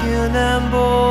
skin and bone.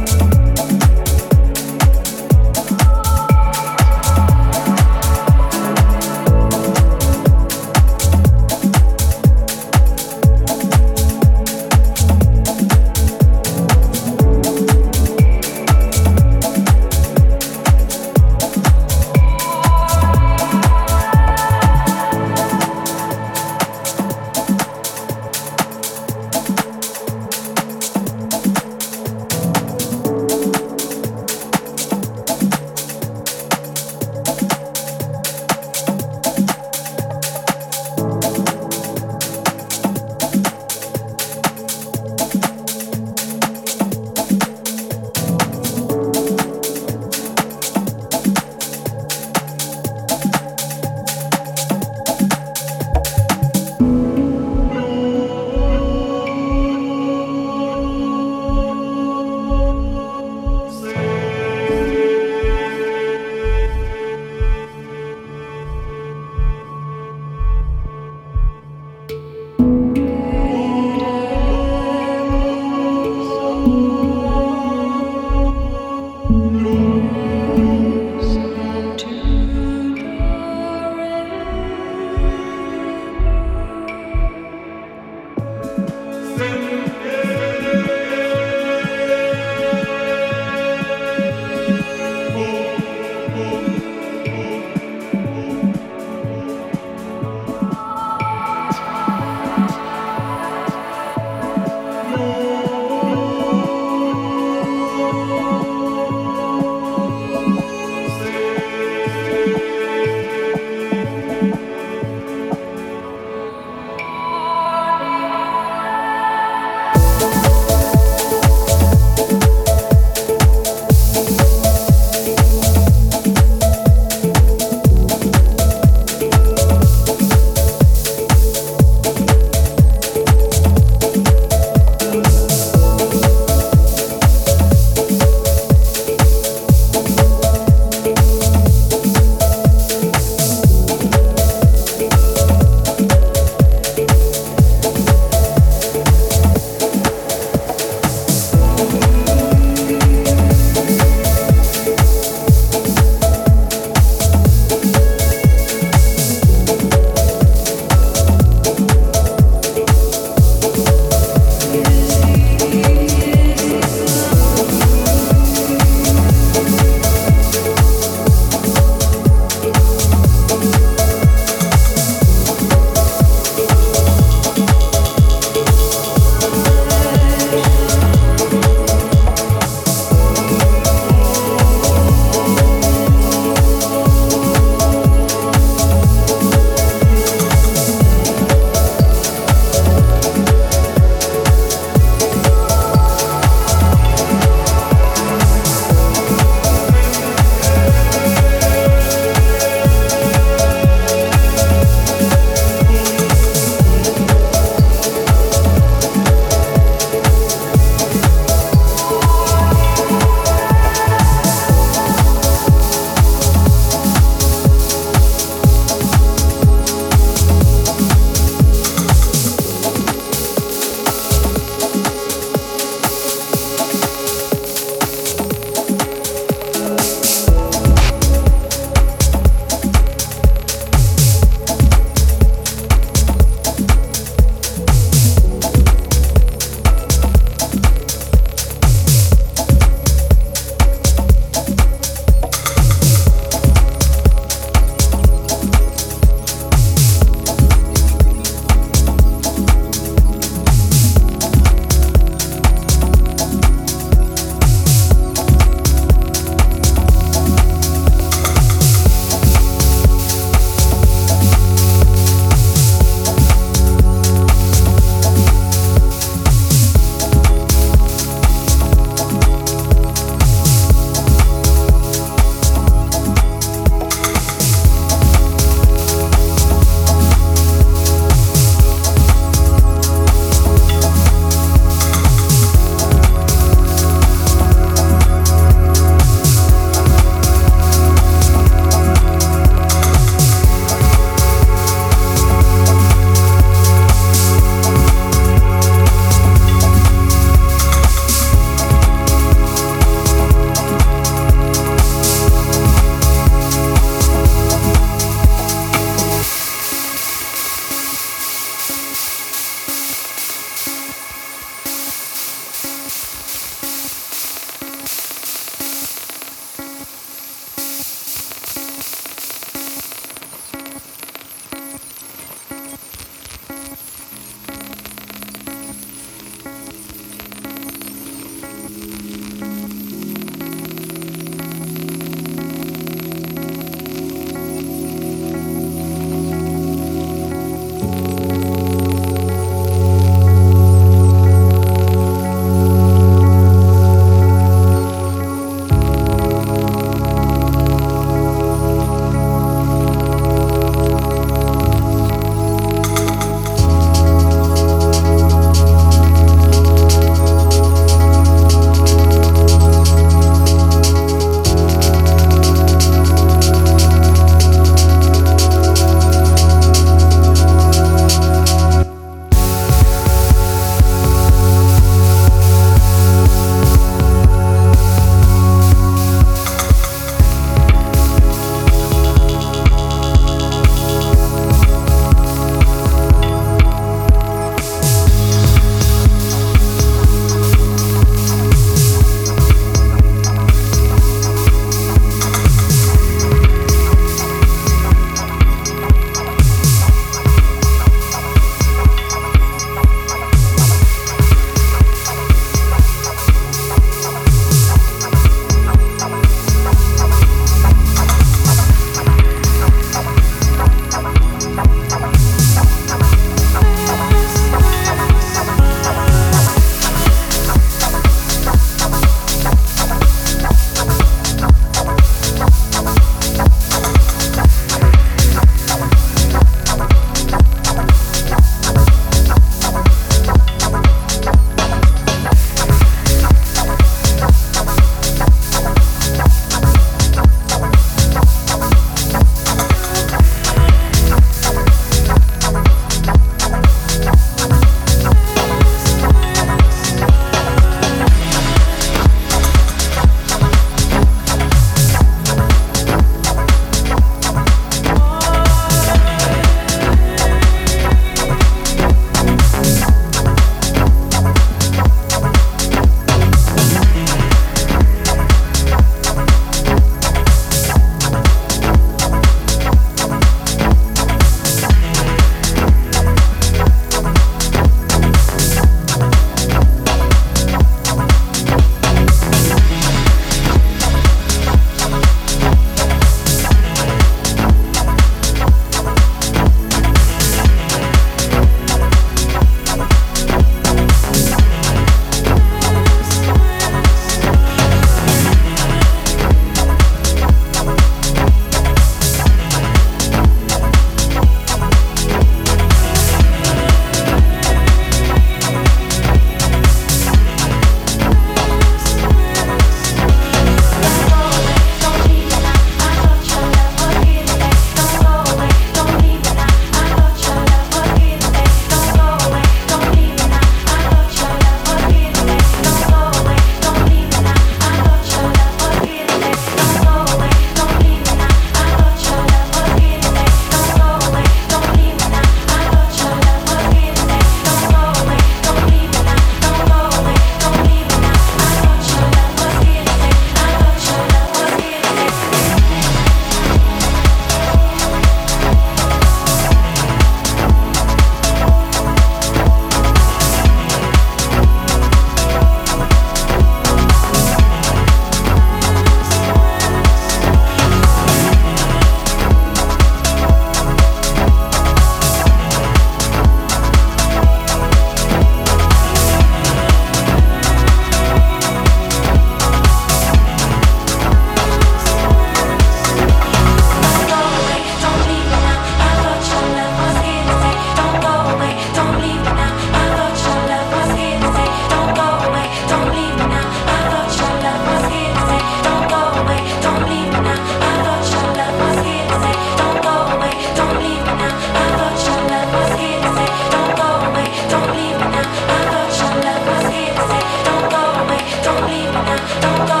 don't, don't.